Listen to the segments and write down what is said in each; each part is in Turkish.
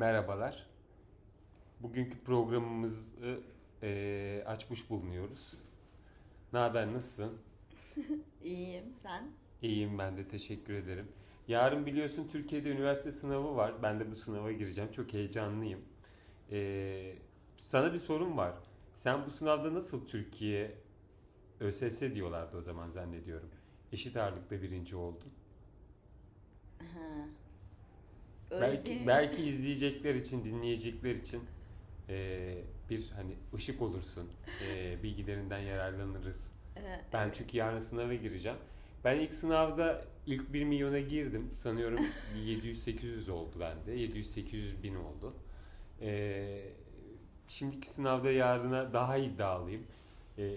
Merhabalar. Bugünkü programımızı e, açmış bulunuyoruz. Ne haber, nasılsın? İyiyim, sen? İyiyim ben de, teşekkür ederim. Yarın biliyorsun Türkiye'de üniversite sınavı var. Ben de bu sınava gireceğim. Çok heyecanlıyım. E, sana bir sorum var. Sen bu sınavda nasıl Türkiye ÖSS diyorlardı o zaman zannediyorum. Eşit ağırlıkta birinci oldun. Ha. Öyle belki değil belki izleyecekler için, dinleyecekler için e, bir hani ışık olursun. E, bilgilerinden yararlanırız. Ee, Ben çünkü yarın sınava gireceğim. Ben ilk sınavda ilk 1 milyona girdim. Sanıyorum 700-800 oldu bende. 700-800 bin oldu. E, şimdiki sınavda yarına daha iddialıyım. E,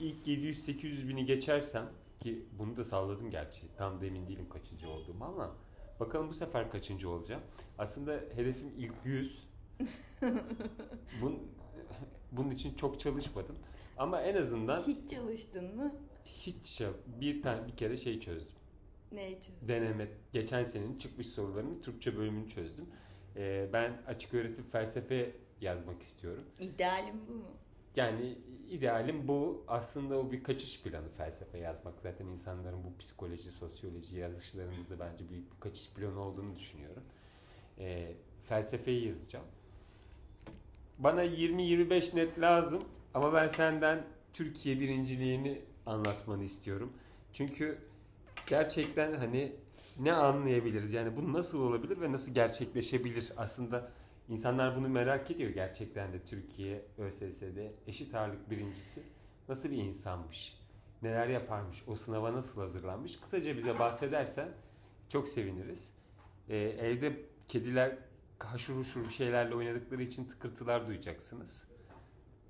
ilk 700-800 bini geçersem ki bunu da salladım gerçi. Tam da emin değilim kaçıncı olduğumu ama bakalım bu sefer kaçıncı olacağım. Aslında hedefim ilk 100. Bun, bunun için çok çalışmadım. Ama en azından Hiç çalıştın mı? hiç bir tane bir kere şey çözdüm. Ne için? Deneme geçen senenin çıkmış sorularını Türkçe bölümünü çözdüm. Ee, ben açık öğretim felsefe yazmak istiyorum. İdealim bu mu? Yani idealim bu. Aslında o bir kaçış planı felsefe yazmak. Zaten insanların bu psikoloji, sosyoloji yazışlarında da bence büyük bir kaçış planı olduğunu düşünüyorum. Ee, felsefeyi yazacağım. Bana 20-25 net lazım ama ben senden Türkiye birinciliğini anlatmanı istiyorum. Çünkü gerçekten hani ne anlayabiliriz? Yani bu nasıl olabilir ve nasıl gerçekleşebilir? Aslında insanlar bunu merak ediyor gerçekten de Türkiye ÖSS'de eşit ağırlık birincisi nasıl bir insanmış? Neler yaparmış? O sınava nasıl hazırlanmış? Kısaca bize bahsedersen çok seviniriz. Ee, evde kediler haşır huşur bir şeylerle oynadıkları için tıkırtılar duyacaksınız.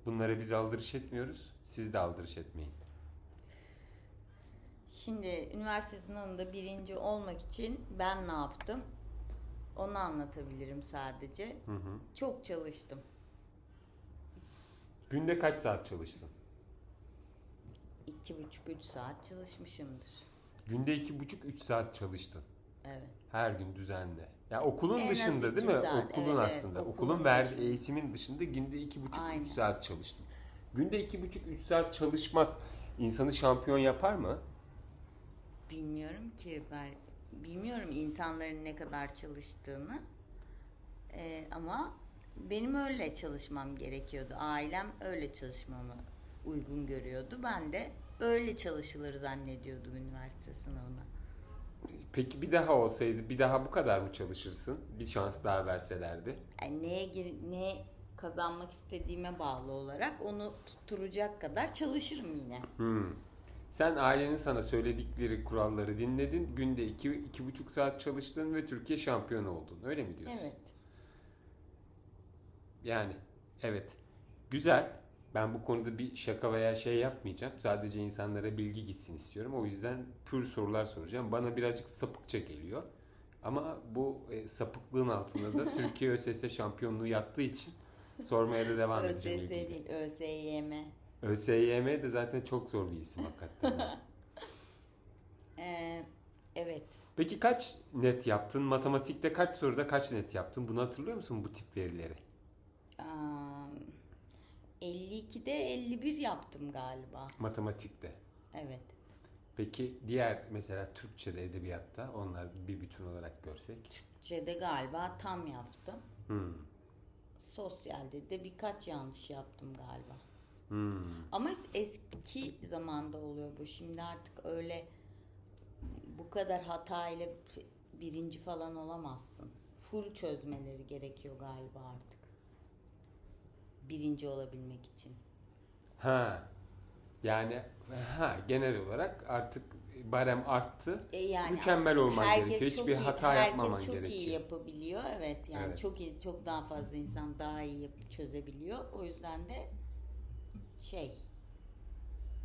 Bunlara biz aldırış etmiyoruz. Siz de aldırış etmeyin. Şimdi üniversite sınavında birinci olmak için ben ne yaptım? Onu anlatabilirim sadece. Hı hı. Çok çalıştım. Günde kaç saat çalıştın? İki buçuk üç saat çalışmışımdır. Günde iki buçuk üç saat çalıştın. Evet. Her gün düzenli. Ya okulun En dışında değil mi? saat, Okulun evet, evet. aslında. Okulun Okulun verdiği eğitimin dışında günde iki buçuk Aynen. üç saat çalıştın. Günde iki buçuk üç saat çalışmak insanı şampiyon yapar mı? Bilmiyorum ki ben bilmiyorum insanların ne kadar çalıştığını. Ee, ama benim öyle çalışmam gerekiyordu. Ailem öyle çalışmamı uygun görüyordu. Ben de öyle çalışılır zannediyordum üniversite sınavına. Peki bir daha olsaydı bir daha bu kadar mı çalışırsın? Bir şans daha verselerdi. Yani neye gir, ne kazanmak istediğime bağlı olarak onu tutturacak kadar çalışırım yine. Hmm. Sen ailenin sana söyledikleri kuralları dinledin. Günde iki, iki buçuk saat çalıştın ve Türkiye şampiyonu oldun. Öyle mi diyorsun? Evet. Yani evet. Güzel. Ben bu konuda bir şaka veya şey yapmayacağım. Sadece insanlara bilgi gitsin istiyorum. O yüzden pür sorular soracağım. Bana birazcık sapıkça geliyor. Ama bu e, sapıklığın altında da Türkiye ÖSS şampiyonluğu yattığı için sormaya da devam ÖSS edeceğim. ilgili. değil, ÖSYM. ÖSYM de zaten çok zor bir isim hakikaten. Ee, evet. Peki kaç net yaptın? Matematikte kaç soruda kaç net yaptın? Bunu hatırlıyor musun bu tip verileri? Aa, 52'de 51 yaptım galiba. Matematikte. Evet. Peki diğer mesela Türkçe'de edebiyatta onlar bir bütün olarak görsek. Türkçe'de galiba tam yaptım. Hmm. Sosyalde de birkaç yanlış yaptım galiba. Hmm. Ama eski zamanda oluyor bu. Şimdi artık öyle bu kadar hata ile birinci falan olamazsın. Full çözmeleri gerekiyor galiba artık. Birinci olabilmek için. Ha. Yani ha genel olarak artık barem arttı. E yani Mükemmel olman herkes gerekiyor. Hiçbir iyi- hata herkes yapmaman çok iyi yapabiliyor. Evet yani Evet. çok iyi çok daha fazla insan daha iyi yapıp çözebiliyor. O yüzden de şey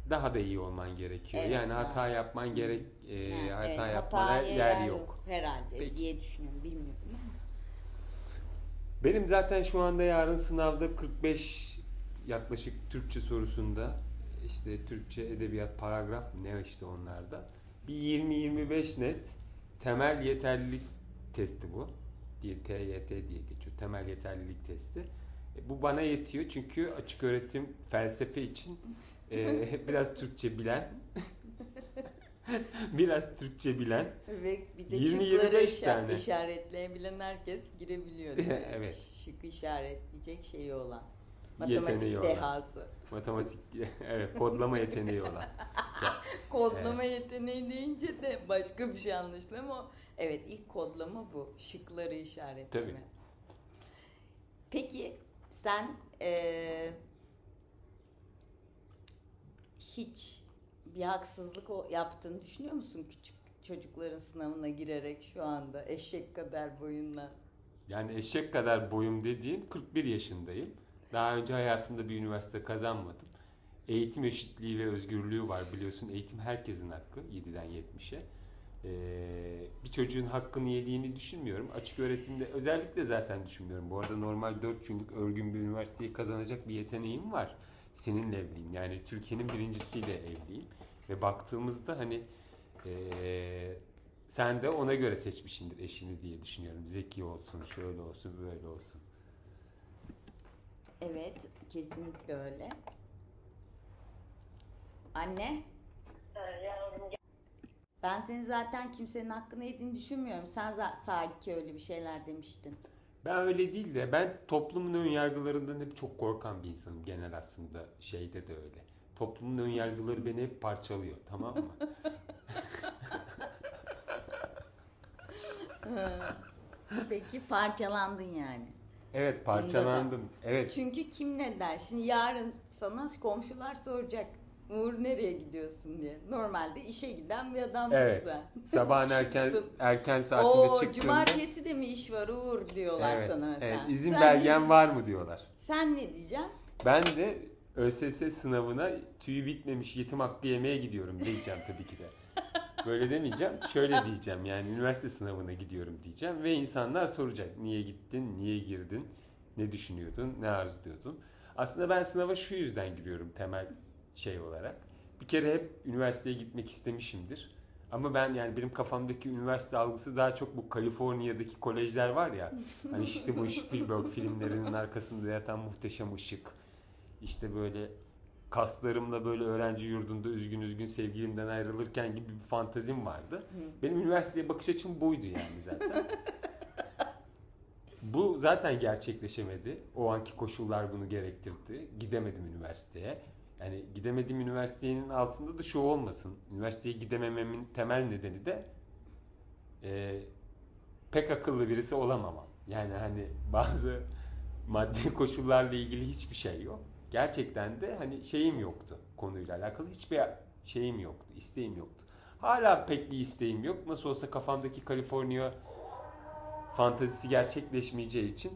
Daha da iyi olman gerekiyor. Evet, yani daha- hata yapman gerek e, Ha, hata evet, yapmana hataya yer yok. herhalde Peki. diye düşünüyorum. Bilmiyorum ama. Benim zaten şu anda yarın sınavda 45 yaklaşık Türkçe sorusunda işte Türkçe edebiyat paragraf ne işte onlarda bir 20-25 net temel yeterlilik testi bu. diye TYT diye geçiyor. Temel yeterlilik testi. E, bu bana yetiyor çünkü açık öğretim felsefe için e, biraz Türkçe bilen biraz Türkçe bilen Ve bir de 20-25 şıkları işa- tane. işaretleyebilen herkes girebiliyor. Evet. Şık işaretleyecek şeyi olan. Yeteneği Matematik olan. dehası. matematik evet kodlama yeteneği olan. Kodlama yeteneği deyince de başka bir şey anlaşılıyor ama evet ilk kodlama bu. Şıkları işaretleme. Tabii. Peki sen eee, hiç bir haksızlık yaptığını düşünüyor musun küçük çocukların sınavına girerek şu anda eşek kadar boyunla? Yani eşek kadar boyum dediğin 41 yaşındayım. Daha önce hayatımda bir üniversite kazanmadım. Eğitim eşitliği ve özgürlüğü var biliyorsun. Eğitim herkesin hakkı 7'den 70'e. Ee, bir çocuğun hakkını yediğini düşünmüyorum. Açık öğretimde özellikle zaten düşünmüyorum. Bu arada normal 4 yıllık örgün bir üniversiteyi kazanacak bir yeteneğim var. Seninle evliyim. Yani Türkiye'nin birincisiyle evliyim. Ve baktığımızda hani ee, sen de ona göre seçmişsindir eşini diye düşünüyorum. Zeki olsun, şöyle olsun, böyle olsun. Evet, kesinlikle öyle. Anne, ben seni zaten kimsenin hakkını yediğini düşünmüyorum. Sen sanki öyle bir şeyler demiştin. Ben öyle değil de ben toplumun ön yargılarından hep çok korkan bir insanım genel aslında şeyde de öyle. Toplumun ön yargıları beni hep parçalıyor tamam mı? Peki parçalandın yani. Evet parçalandım. Evet Çünkü kim ne der? Şimdi yarın sana komşular soracak. Uğur nereye gidiyorsun diye. Normalde işe giden bir adamsın Evet. sen. sabahın erken erken saatinde Oo, çıktığımda cumartesi de mi iş var Uğur diyorlar evet, sana mesela. evet, izin Sen belgen var mı diyorlar. Sen ne diyeceksin? Ben de ÖSS sınavına tüyü bitmemiş yetim hakkı yemeye gidiyorum diyeceğim tabii ki de. Böyle demeyeceğim. Şöyle diyeceğim yani üniversite sınavına gidiyorum diyeceğim ve insanlar soracak. Niye gittin? Niye girdin? Ne düşünüyordun? Ne arzuluyordun? Aslında ben sınava şu yüzden giriyorum temel şey olarak. Bir kere hep üniversiteye gitmek istemişimdir. Ama ben yani benim kafamdaki üniversite algısı daha çok bu Kaliforniya'daki kolejler var ya. Hani işte bu Spielberg filmlerinin arkasında yatan muhteşem ışık. İşte böyle kaslarımla böyle öğrenci yurdunda üzgün üzgün sevgilimden ayrılırken gibi bir fantazim vardı. Benim üniversiteye bakış açım buydu yani zaten. Bu zaten gerçekleşemedi. O anki koşullar bunu gerektirdi. Gidemedim üniversiteye. Yani gidemediğim üniversitenin altında da şu olmasın. Üniversiteye gidemememin temel nedeni de e, pek akıllı birisi olamamam. Yani hani bazı maddi koşullarla ilgili hiçbir şey yok. Gerçekten de hani şeyim yoktu konuyla alakalı hiçbir şeyim yoktu, isteğim yoktu. Hala pek bir isteğim yok. Nasıl olsa kafamdaki Kaliforniya fantazisi gerçekleşmeyeceği için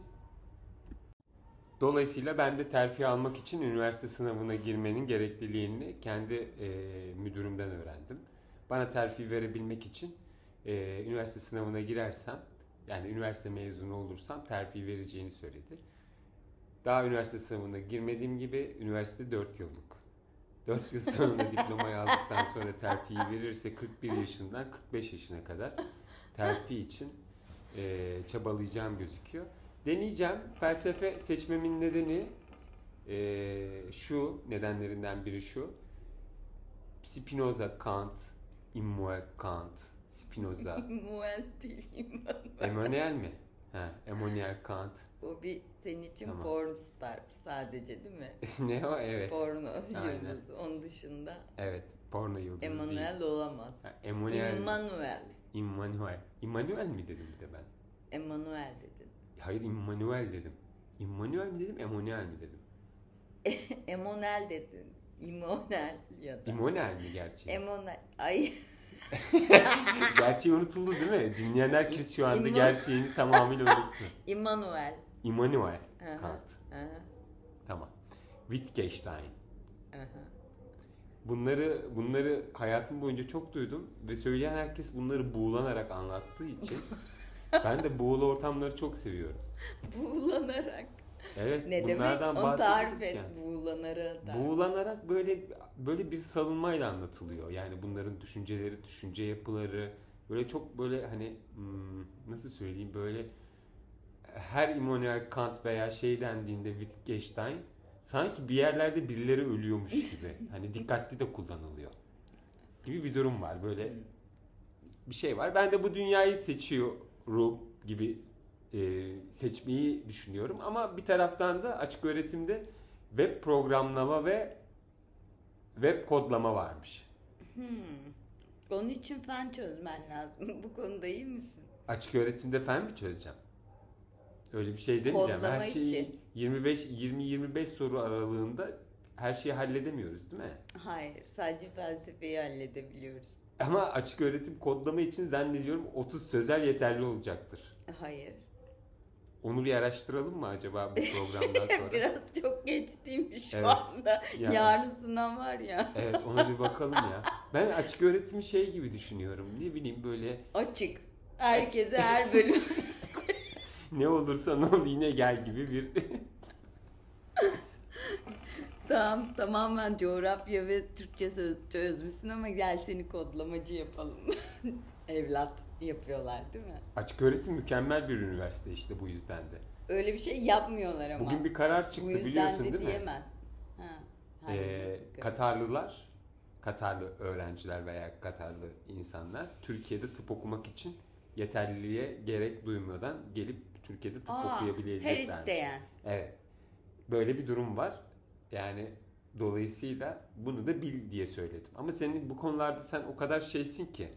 Dolayısıyla ben de terfi almak için üniversite sınavına girmenin gerekliliğini kendi e, müdürümden öğrendim. Bana terfi verebilmek için e, üniversite sınavına girersem, yani üniversite mezunu olursam terfi vereceğini söyledi. Daha üniversite sınavına girmediğim gibi üniversite 4 yıllık. 4 yıl sonra diplomayı aldıktan sonra terfiyi verirse 41 yaşından 45 yaşına kadar terfi için e, çabalayacağım gözüküyor. Deneyeceğim. Felsefe seçmemin nedeni e, şu, nedenlerinden biri şu. Spinoza, Kant, Immanuel Kant, Spinoza, Muel değilim ben. Emmanuel mi? Ha, Emmanuel Kant. O bir senin için Tamam. porn star sadece değil mi? ne o? Evet. Porno yıldızı. Onun dışında Evet, porno yıldızı değil. Emanuel olamaz. Ha, Emmanuel, Immanuel. Immanuel. Immanuel mi dedim bir de ben? Emanuel dedin. Hayır, Immanuel dedim. Immanuel mi dedim, Emmanuel mi dedim? Emanuel dedin. Immanuel ya da. Immanuel mi gerçi? Emanuel. Ay. Gerçeği unutuldu değil mi? Dinleyen herkes şu anda İmma- gerçeğini tamamıyla unuttu. Immanuel Aha, Kant. aha, Tamam. Wittgenstein. aha. Bunları bunları hayatım boyunca çok duydum ve söyleyen herkes bunları buğulanarak anlattığı için ben de buğulu ortamları çok seviyorum. Buğulanarak. Evet, Ne demek? Onu tarif et. Buğulanarak. buğulanarak böyle böyle bir salınmayla anlatılıyor. Yani bunların düşünceleri, düşünce yapıları böyle çok böyle hani hmm, nasıl söyleyeyim böyle her Immanuel Kant veya şey dendiğinde Wittgenstein sanki bir yerlerde birileri ölüyormuş gibi. hani dikkatli de kullanılıyor. Gibi bir durum var. Böyle bir şey var. Ben de bu dünyayı seçiyorum gibi e, seçmeyi düşünüyorum. Ama bir taraftan da açık öğretimde web programlama ve web kodlama varmış. Hmm. Onun için fen çözmen lazım. Bu konuda iyi misin? Açık öğretimde fen mi çözeceğim? Öyle bir şey demeyeceğim. Kodlama her şeyi için. 25 20 25 soru aralığında her şeyi halledemiyoruz değil mi? Hayır. Sadece felsefeyi halledebiliyoruz. Ama açık öğretim kodlama için zannediyorum 30 sözel yeterli olacaktır. Hayır. Onu bir araştıralım mı acaba bu programdan sonra? Biraz çok geç değil mi şu Evet. anda? Yani- Yarın sınav var ya. Evet ona bir bakalım ya. Ben açık öğretimi şey gibi düşünüyorum. Ne bileyim böyle Açık. Herkese her bölüm. ne olursa ne ol yine gel gibi bir tamam tamamen coğrafya ve Türkçe söz çözmüşsün ama gel seni kodlamacı yapalım. Evlat yapıyorlar değil mi? açık öğretim mükemmel bir üniversite işte bu yüzden de. Öyle bir şey yapmıyorlar ama. Bugün bir karar çıktı biliyorsun de değil mi? diyemez. Ha. Ee, Katarlılar, Katarlı öğrenciler veya Katarlı insanlar Türkiye'de tıp okumak için yeterliliğe gerek duymadan gelip Türkiye'de tıp Aa, her okuyabileceklermiş. isteyen. Evet. Böyle bir durum var. Yani dolayısıyla bunu da bil diye söyledim. Ama senin bu konularda sen o kadar şeysin ki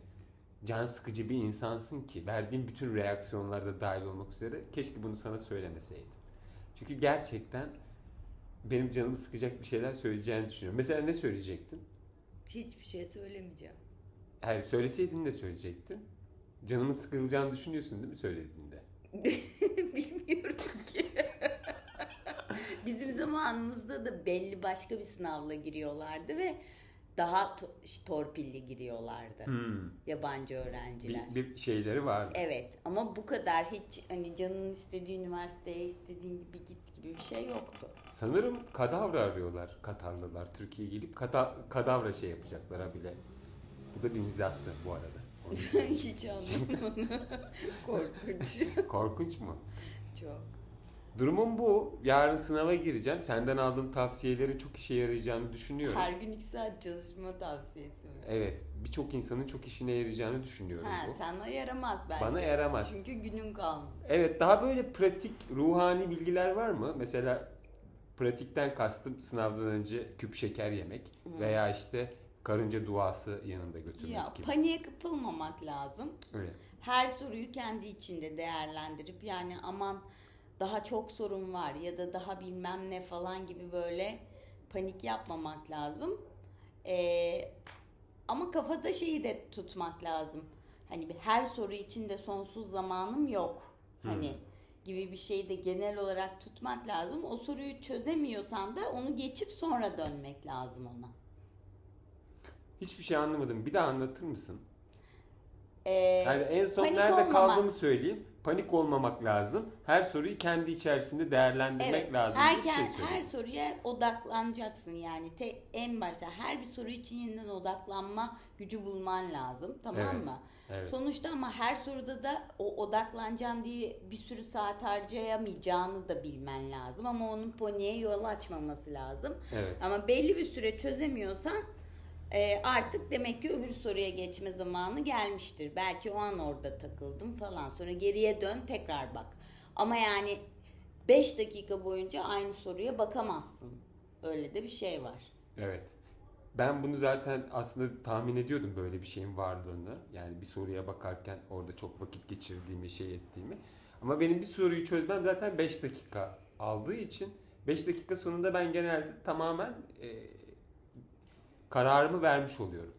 can sıkıcı bir insansın ki verdiğin bütün reaksiyonlarda dahil olmak üzere keşke bunu sana söylemeseydim. Çünkü gerçekten benim canımı sıkacak bir şeyler söyleyeceğini düşünüyorum. Mesela ne söyleyecektin? Hiçbir şey söylemeyeceğim. Hayır söyleseydin de söyleyecektin. Canımın sıkılacağını düşünüyorsun değil mi söylediğinde? Bilmiyorum ki. Bizim zamanımızda da belli başka bir sınavla giriyorlardı ve daha to- torpilli giriyorlardı Hmm. yabancı öğrenciler. Bir, bir şeyleri vardı. Evet ama bu kadar hiç hani canın istediği üniversiteye istediğin gibi git gibi bir şey yoktu. Sanırım kadavra arıyorlar Katarlılar. Türkiye'ye gelip kata, kadavra şey yapacaklar bile. Bu da bir mizahtı bu arada. Hiç anlamadım. Korkunç. Korkunç mu? Çok. Durumum bu. Yarın sınava gireceğim. Senden aldığım tavsiyelerin çok işe yarayacağını düşünüyorum. Her gün iki saat çalışma tavsiyesi mi? Evet. Birçok insanın çok işine yarayacağını düşünüyorum Ha, bu. sana yaramaz bence. Bana yaramaz. Çünkü günün kalmadı. Evet daha böyle pratik ruhani bilgiler var mı? Mesela pratikten kastım sınavdan önce küp şeker yemek Hı. veya işte karınca duası yanında götürmek Ya gibi. paniğe kapılmamak lazım. Evet. Her soruyu kendi içinde değerlendirip yani aman daha çok sorun var ya da daha bilmem ne falan gibi böyle panik yapmamak lazım. Ee, ama kafada şeyi de tutmak lazım. Hani bir her soru için de sonsuz zamanım yok. Hani gibi bir şeyi de genel olarak tutmak lazım. O soruyu çözemiyorsan da onu geçip sonra dönmek lazım ona. Hiçbir şey anlamadım. Bir daha anlatır mısın? Ee, Yani en son nerede olmamak. kaldığımı söyleyeyim. Panik olmamak lazım. Her soruyu kendi içerisinde değerlendirmek Evet, lazım. bir şey söyleyeyim. her soruya odaklanacaksın yani te, en başta her bir soru için yeniden odaklanma gücü bulman lazım tamam Evet, mı? Evet. Sonuçta ama her soruda da o odaklanacağım diye bir sürü saat harcayamayacağını da bilmen lazım ama onun paniğe yol açmaması lazım. Evet. Ama belli bir süre çözemiyorsan e, artık demek ki öbür soruya geçme zamanı gelmiştir. Belki o an orada takıldım falan. Sonra geriye dön tekrar bak. Ama yani 5 dakika boyunca aynı soruya bakamazsın. Öyle de bir şey var. Evet. Ben bunu zaten aslında tahmin ediyordum böyle bir şeyin varlığını. Yani bir soruya bakarken orada çok vakit geçirdiğimi, şey ettiğimi. Ama benim bir soruyu çözmem zaten 5 dakika aldığı için 5 dakika sonunda ben genelde tamamen e, kararımı vermiş oluyorum.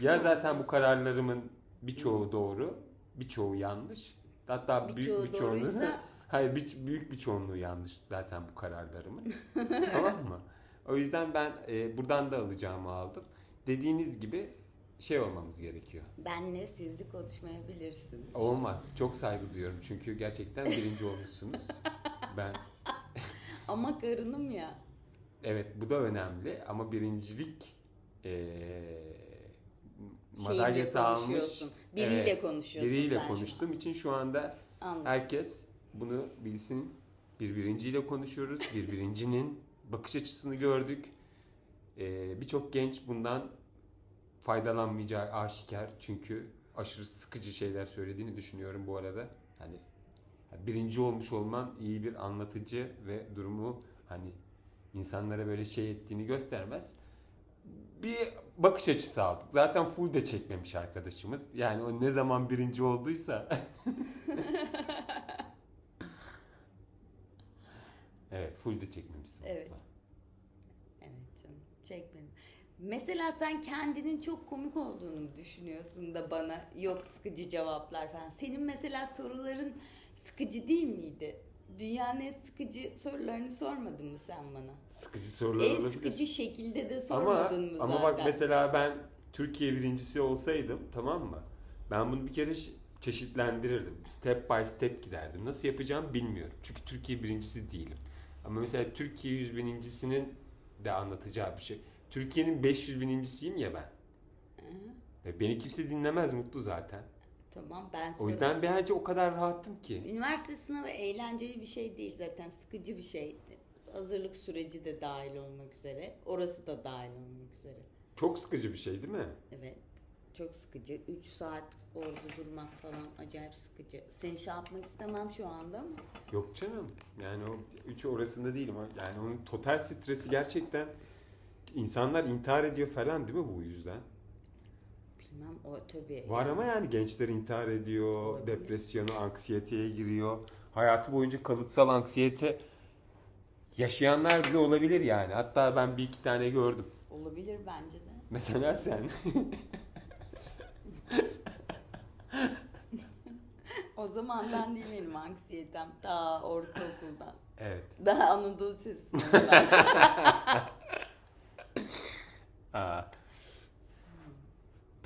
Ya zaten bu kararlarımın birçoğu doğru, birçoğu yanlış. Hatta büyük Birçoğu bir çoğunluğu Hayır bir, büyük bir çoğunluğu yanlış zaten bu kararlarımın. tamam mı? O yüzden ben e, buradan da alacağımı aldım. Dediğiniz gibi şey olmamız gerekiyor. Benle sizli konuşmayabilirsin. Olmaz. Çok saygı duyuyorum çünkü gerçekten birinci olmuşsunuz. Ben Ama karınım ya. Evet bu da önemli ama birincilik e, madalyası almış. Diliyle Evet, konuşuyorsun Biriyle konuştuğum için şu anda Anladım. herkes bunu bilsin. Bir birinciyle konuşuyoruz. Bir birincinin bakış açısını gördük. Ee, Birçok genç bundan faydalanmayacağı aşikar. Çünkü aşırı sıkıcı şeyler söylediğini düşünüyorum bu arada. Hani birinci olmuş olman iyi bir anlatıcı ve durumu hani insanlara böyle şey ettiğini göstermez. Bir bakış açısı aldık. Zaten full de çekmemiş arkadaşımız. Yani o ne zaman birinci olduysa. evet full de çekmemişsin. Evet. Evet canım çekmedim. Mesela sen kendinin çok komik olduğunu mu düşünüyorsun da bana yok sıkıcı cevaplar falan. Senin mesela soruların sıkıcı değil miydi? Dünyanın en sıkıcı sorularını sormadın mı sen bana? Sıkıcı sorular En olabilir. sıkıcı şekilde de Ama, sormadın mı zaten? ama bak mesela ben Türkiye birincisi olsaydım tamam mı? Ben bunu bir kere çeşitlendirirdim. Step by step giderdim. Nasıl yapacağım bilmiyorum. Çünkü Türkiye birincisi değilim. Ama mesela Türkiye 100 binincisinin de anlatacağı bir şey. Türkiye'nin 500 binincisiyim ya ben. Ve beni kimse dinlemez mutlu zaten. Tamam ben O yüzden bence o kadar rahattım ki. Üniversite sınavı eğlenceli bir şey değil zaten sıkıcı bir şey. Hazırlık süreci de dahil olmak üzere. Orası da dahil olmak üzere. Çok sıkıcı bir şey değil mi? Evet. Çok sıkıcı. 3 saat orada durmak falan acayip sıkıcı. Seni şey yapmak istemem şu anda ama. Yok canım. Yani o üçü orasında değilim. Yani onun total stresi gerçekten insanlar intihar ediyor falan değil mi bu yüzden? Bilmem o tabii. Var ama yani gençler intihar ediyor, Olabilir. depresyona, anksiyeteye giriyor. Hayatı boyunca kalıtsal anksiyete yaşayanlar bile olabilir yani. Hatta ben bir iki tane gördüm. Olabilir bence de. Mesela sen. O zamandan değil benim anksiyetem. Daha ortaokuldan. evet. Daha Anadolu Lisesi sınavından. Aa.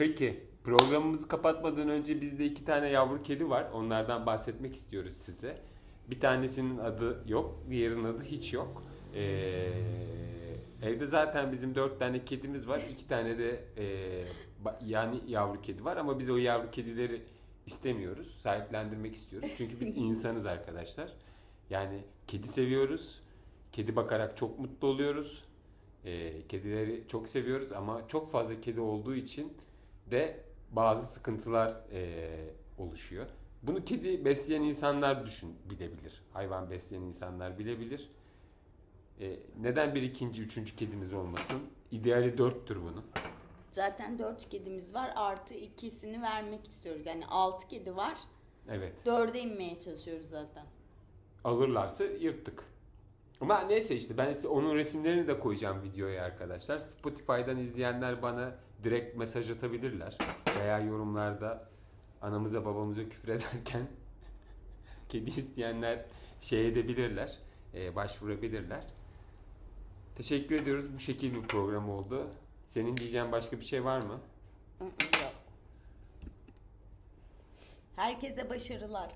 Peki programımızı kapatmadan önce bizde iki tane yavru kedi var. Onlardan bahsetmek istiyoruz size. Bir tanesinin adı yok, diğerinin adı hiç yok. Ee, evde zaten bizim dört tane kedimiz var. İki tane de e, yani yavru kedi var ama biz o yavru kedileri istemiyoruz. Sahiplendirmek istiyoruz. Çünkü biz insanız arkadaşlar. Yani kedi seviyoruz. Kedi bakarak çok mutlu oluyoruz. Ee, kedileri çok seviyoruz ama çok fazla kedi olduğu için de bazı sıkıntılar ee, oluşuyor. Bunu kedi besleyen insanlar düşün bilebilir. Hayvan besleyen insanlar bilebilir. Ee, neden bir ikinci, üçüncü kedimiz olmasın? İdeali dörttür bunun. Zaten dört kedimiz var. Artı ikisini vermek istiyoruz. Yani altı kedi var. Evet. Dörde inmeye çalışıyoruz zaten. Alırlarsa yırttık. Ama neyse işte ben size onun resimlerini de koyacağım videoya arkadaşlar. Spotify'dan izleyenler bana direkt mesaj atabilirler. Veya yorumlarda anamıza babamıza küfür ederken kedi isteyenler şey edebilirler, e, başvurabilirler. Teşekkür ediyoruz. Bu şekil bir program oldu. Senin diyeceğin başka bir şey var mı? Yok. Herkese başarılar.